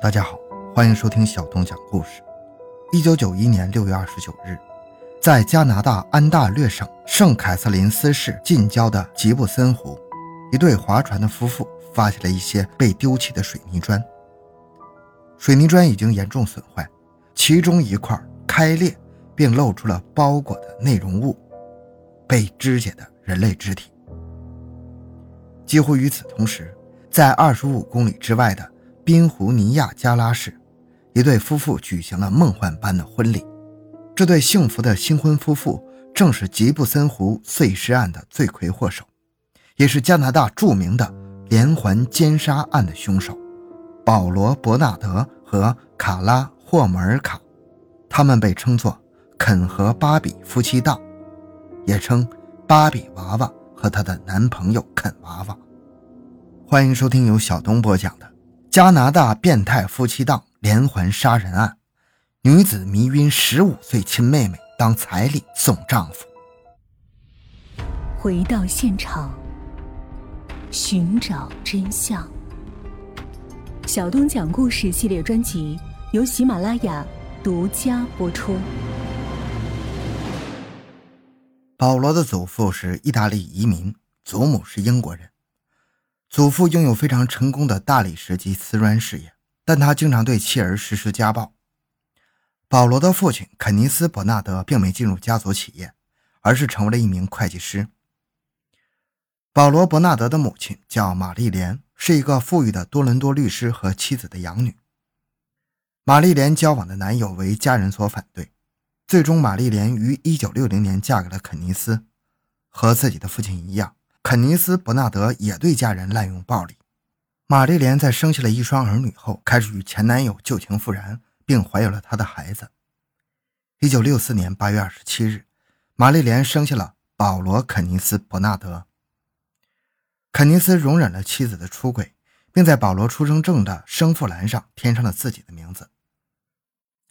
大家好，欢迎收听小东讲故事。一九九一年六月二十九日，在加拿大安大略省圣凯瑟琳斯市近郊的吉布森湖，一对划船的夫妇发现了一些被丢弃的水泥砖。水泥砖已经严重损坏，其中一块开裂，并露出了包裹的内容物——被肢解的人类肢体。几乎与此同时，在二十五公里之外的。宾湖尼亚加拉市，一对夫妇举行了梦幻般的婚礼。这对幸福的新婚夫妇正是吉布森湖碎尸案的罪魁祸首，也是加拿大著名的连环奸杀案的凶手——保罗·伯纳德和卡拉·霍姆尔卡。他们被称作肯和芭比夫妻档，也称芭比娃娃和她的男朋友肯娃娃。欢迎收听由小东播讲的。加拿大变态夫妻档连环杀人案，女子迷晕十五岁亲妹妹当彩礼送丈夫。回到现场，寻找真相。小东讲故事系列专辑由喜马拉雅独家播出。保罗的祖父是意大利移民，祖母是英国人。祖父拥有非常成功的大理石及瓷砖事业，但他经常对妻儿实施家暴。保罗的父亲肯尼斯·伯纳德并没进入家族企业，而是成为了一名会计师。保罗·伯纳德的母亲叫玛丽莲，是一个富裕的多伦多律师和妻子的养女。玛丽莲交往的男友为家人所反对，最终玛丽莲于1960年嫁给了肯尼斯，和自己的父亲一样。肯尼斯·伯纳德也对家人滥用暴力。玛丽莲在生下了一双儿女后，开始与前男友旧情复燃，并怀有了他的孩子。1964年8月27日，玛丽莲生下了保罗·肯尼斯·伯纳德。肯尼斯容忍了妻子的出轨，并在保罗出生证的生父栏上填上了自己的名字。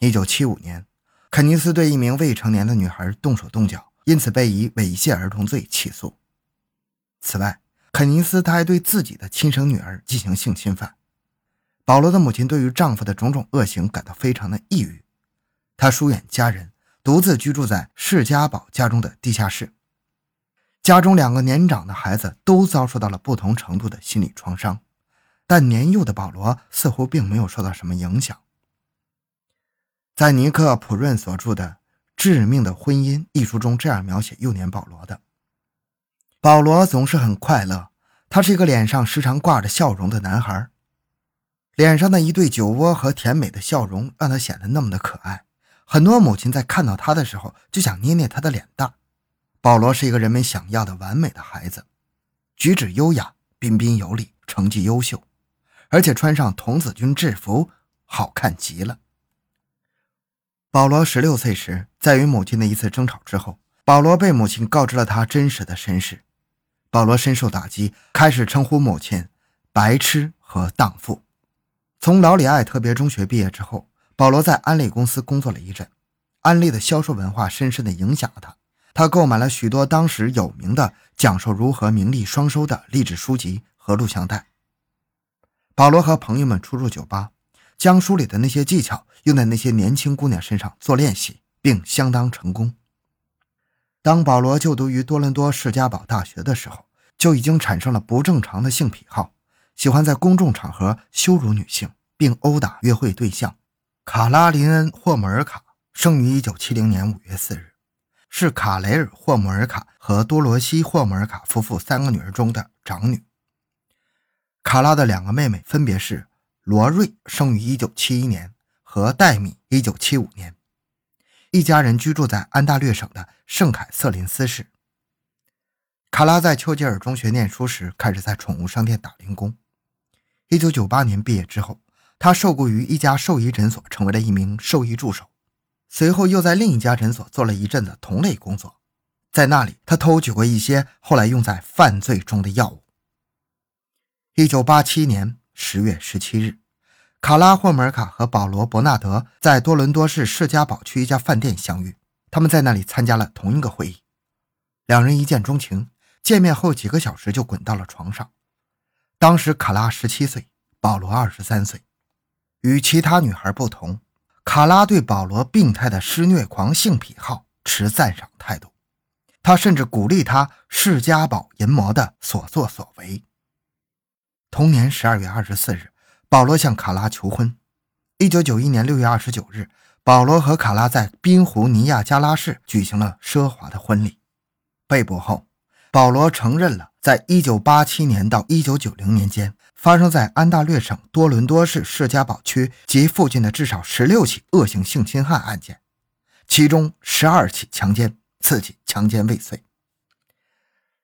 1975年，肯尼斯对一名未成年的女孩动手动脚，因此被以猥亵儿童罪起诉。此外，肯尼斯他还对自己的亲生女儿进行性侵犯。保罗的母亲对于丈夫的种种恶行感到非常的抑郁，她疏远家人，独自居住在释家堡家中的地下室。家中两个年长的孩子都遭受到了不同程度的心理创伤，但年幼的保罗似乎并没有受到什么影响。在尼克·普润所著的《致命的婚姻》一书中，这样描写幼年保罗的。保罗总是很快乐，他是一个脸上时常挂着笑容的男孩，脸上的一对酒窝和甜美的笑容让他显得那么的可爱。很多母亲在看到他的时候就想捏捏他的脸蛋。保罗是一个人们想要的完美的孩子，举止优雅、彬彬有礼，成绩优秀，而且穿上童子军制服好看极了。保罗十六岁时，在与母亲的一次争吵之后，保罗被母亲告知了他真实的身世。保罗深受打击，开始称呼母亲“白痴”和“荡妇”。从劳里艾特别中学毕业之后，保罗在安利公司工作了一阵。安利的销售文化深深地影响了他，他购买了许多当时有名的讲授如何名利双收的励志书籍和录像带。保罗和朋友们出入酒吧，将书里的那些技巧用在那些年轻姑娘身上做练习，并相当成功。当保罗就读于多伦多士嘉堡大学的时候，就已经产生了不正常的性癖好，喜欢在公众场合羞辱女性，并殴打约会对象。卡拉琳恩·霍姆尔卡生于1970年5月4日，是卡雷尔·霍姆尔卡和多罗西·霍姆尔卡夫妇三个女儿中的长女。卡拉的两个妹妹分别是罗瑞生于1971年和戴米1975年。一家人居住在安大略省的圣凯瑟琳斯市。卡拉在丘吉尔中学念书时，开始在宠物商店打零工。1998年毕业之后，他受雇于一家兽医诊所，成为了一名兽医助手。随后又在另一家诊所做了一阵子同类工作，在那里他偷取过一些后来用在犯罪中的药物。1987年10月17日。卡拉·霍姆尔卡和保罗·伯纳德在多伦多市士嘉堡区一家饭店相遇，他们在那里参加了同一个会议，两人一见钟情，见面后几个小时就滚到了床上。当时卡拉十七岁，保罗二十三岁。与其他女孩不同，卡拉对保罗病态的施虐狂性癖好持赞赏态度。他甚至鼓励他释家宝淫魔的所作所为。同年十二月二十四日，保罗向卡拉求婚。一九九一年六月二十九日，保罗和卡拉在宾湖尼亚加拉市举行了奢华的婚礼。被捕后，保罗承认了在一九八七年到一九九零年间发生在安大略省多伦多市士嘉堡区及附近的至少十六起恶性性侵害案件，其中十二起强奸、刺起强奸未遂。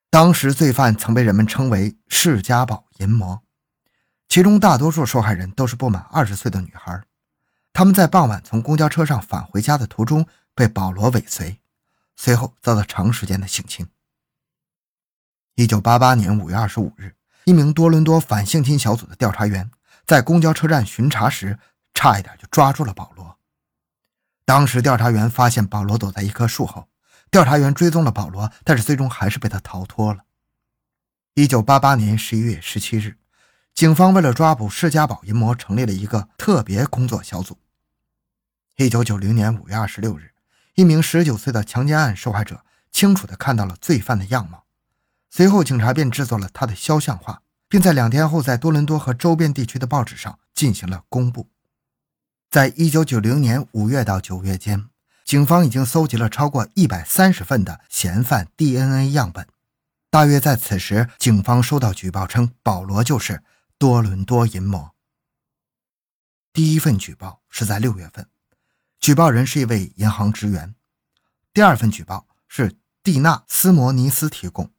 当时罪犯曾被人们称为“士嘉堡淫魔”。其中大多数受害人都是不满二十岁的女孩，他们在傍晚从公交车上返回家的途中被保罗尾随，随后遭到长时间的性侵。一九八八年五月二十五日，一名多伦多反性侵小组的调查员在公交车站巡查时，差一点就抓住了保罗。当时调查员发现保罗躲在一棵树后，调查员追踪了保罗，但是最终还是被他逃脱了。一九八八年十一月十七日。警方为了抓捕释家堡淫魔，成立了一个特别工作小组。一九九零年五月二十六日，一名十九岁的强奸案受害者清楚地看到了罪犯的样貌，随后警察便制作了他的肖像画，并在两天后在多伦多和周边地区的报纸上进行了公布。在一九九零年五月到九月间，警方已经搜集了超过一百三十份的嫌犯 DNA 样本。大约在此时，警方收到举报称保罗就是。多伦多淫魔。第一份举报是在六月份，举报人是一位银行职员。第二份举报是蒂娜·斯摩尼斯提供，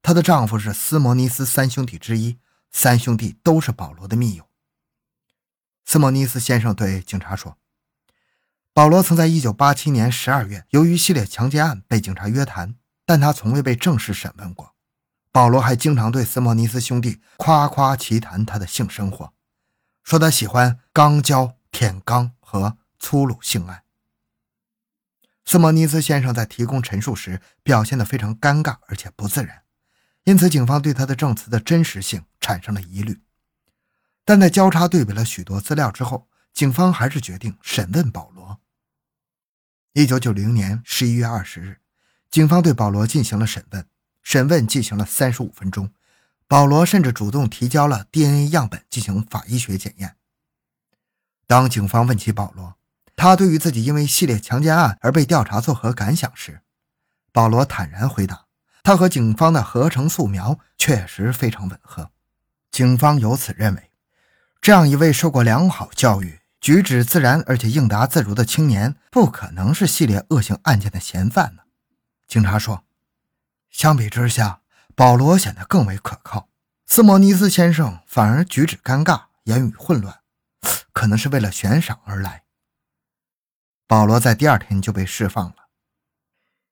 她的丈夫是斯摩尼斯三兄弟之一，三兄弟都是保罗的密友。斯摩尼斯先生对警察说：“保罗曾在1987年12月由于系列强奸案被警察约谈，但他从未被正式审问过。”保罗还经常对斯莫尼斯兄弟夸夸其谈他的性生活，说他喜欢肛交、舔肛和粗鲁性爱。斯莫尼斯先生在提供陈述时表现得非常尴尬而且不自然，因此警方对他的证词的真实性产生了疑虑。但在交叉对比了许多资料之后，警方还是决定审问保罗。一九九零年十一月二十日，警方对保罗进行了审问。审问进行了三十五分钟，保罗甚至主动提交了 DNA 样本进行法医学检验。当警方问起保罗，他对于自己因为系列强奸案而被调查作何感想时，保罗坦然回答：“他和警方的合成素描确实非常吻合。”警方由此认为，这样一位受过良好教育、举止自然而且应答自如的青年，不可能是系列恶性案件的嫌犯呢。警察说。相比之下，保罗显得更为可靠。斯莫尼斯先生反而举止尴尬，言语混乱，可能是为了悬赏而来。保罗在第二天就被释放了。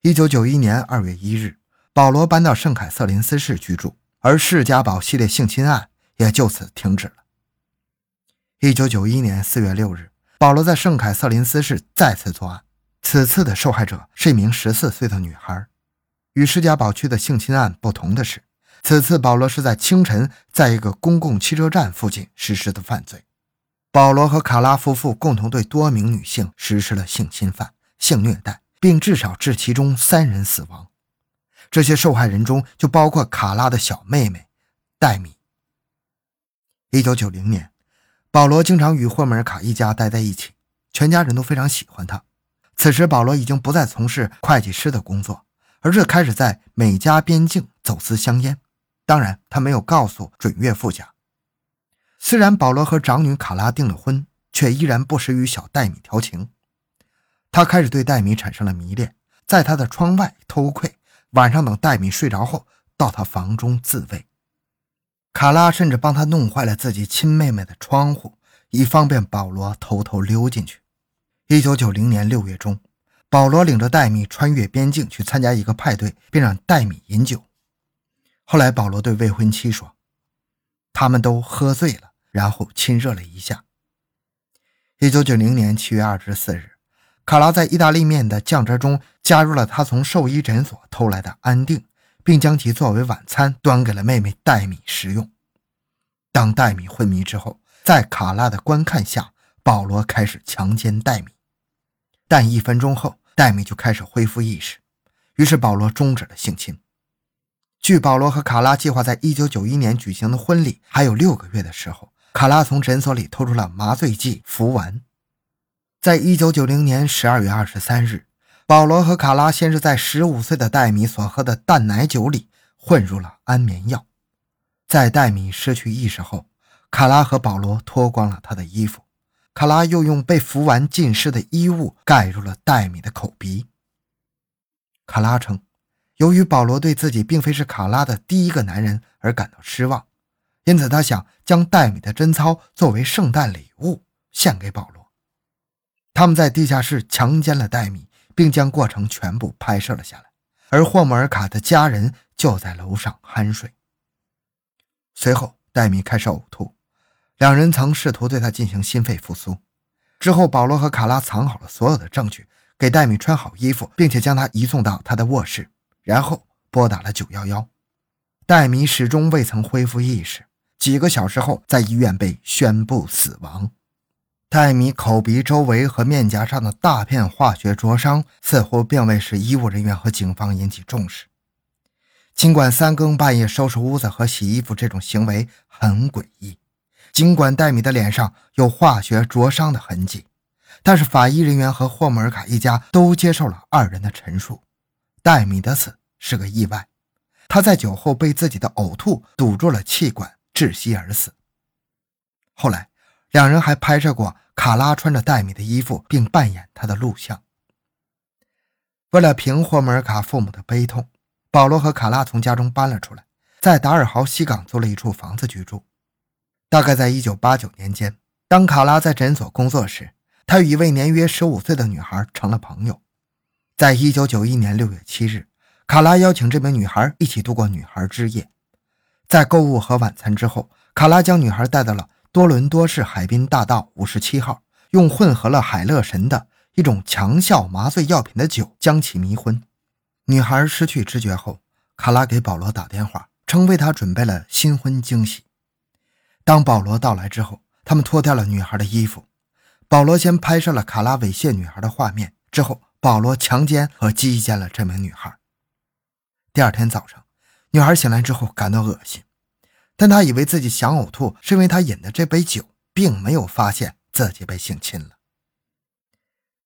一九九一年二月一日，保罗搬到圣凯瑟琳斯市居住，而释迦堡系列性侵案也就此停止了。一九九一年四月六日，保罗在圣凯瑟琳斯市再次作案，此次的受害者是一名十四岁的女孩。与施家堡区的性侵案不同的是，此次保罗是在清晨在一个公共汽车站附近实施的犯罪。保罗和卡拉夫妇共同对多名女性实施了性侵犯、性虐待，并至少致其中三人死亡。这些受害人中就包括卡拉的小妹妹戴米。一九九零年，保罗经常与霍梅尔卡一家待在一起，全家人都非常喜欢他。此时，保罗已经不再从事会计师的工作。而是开始在美加边境走私香烟，当然他没有告诉准岳父家。虽然保罗和长女卡拉订了婚，却依然不时与小戴米调情。他开始对戴米产生了迷恋，在他的窗外偷窥，晚上等戴米睡着后，到他房中自慰。卡拉甚至帮他弄坏了自己亲妹妹的窗户，以方便保罗偷偷溜进去。一九九零年六月中。保罗领着戴米穿越边境去参加一个派对，并让戴米饮酒。后来，保罗对未婚妻说：“他们都喝醉了，然后亲热了一下。”一九九零年七月二十四日，卡拉在意大利面的酱汁中加入了他从兽医诊所偷来的安定，并将其作为晚餐端给了妹妹戴米食用。当戴米昏迷之后，在卡拉的观看下，保罗开始强奸戴米。但一分钟后，戴米就开始恢复意识，于是保罗终止了性侵。距保罗和卡拉计划在1991年举行的婚礼还有六个月的时候，卡拉从诊所里偷出了麻醉剂福丸。在1990年12月23日，保罗和卡拉先是在15岁的戴米所喝的淡奶酒里混入了安眠药。在戴米失去意识后，卡拉和保罗脱光了他的衣服，卡拉又用被服完浸湿的衣物盖入了戴米的口鼻。卡拉称，由于保罗对自己并非是卡拉的第一个男人而感到失望，因此他想将戴米的贞操作为圣诞礼物献给保罗。他们在地下室强奸了戴米，并将过程全部拍摄了下来，而霍姆尔卡的家人就在楼上酣睡。随后，戴米开始呕吐，两人曾试图对他进行心肺复苏。之后，保罗和卡拉藏好了所有的证据，给戴米穿好衣服，并且将他移送到他的卧室，然后拨打了911。戴米始终未曾恢复意识，几个小时后在医院被宣布死亡。戴米口鼻周围和面颊上的大片化学灼伤，似乎并未使医务人员和警方引起重视。尽管三更半夜收拾屋子和洗衣服这种行为很诡异，尽管戴米的脸上有化学灼伤的痕迹，但是法医人员和霍姆尔卡一家都接受了二人的陈述：戴米的死是个意外，他在酒后被自己的呕吐堵住了气管，窒息而死。后来，两人还拍摄过卡拉穿着戴米的衣服并扮演他的录像。为了平霍姆尔卡父母的悲痛。保罗和卡拉从家中搬了出来，在达尔豪西港租了一处房子居住。大概在1989年间，当卡拉在诊所工作时，他与一位年约15岁的女孩成了朋友。在1991年6月7日，卡拉邀请这名女孩一起度过女孩之夜。在购物和晚餐之后，卡拉将女孩带到了多伦多市海滨大道57号，用混合了海乐神的一种强效麻醉药品的酒将其迷昏。女孩失去知觉后，卡拉给保罗打电话，称为他准备了新婚惊喜。当保罗到来之后，他们脱掉了女孩的衣服。保罗先拍摄了卡拉猥亵女孩的画面，之后保罗强奸和击奸了这名女孩。第二天早上，女孩醒来之后感到恶心，但她以为自己想呕吐是因为她饮的这杯酒，并没有发现自己被性侵了。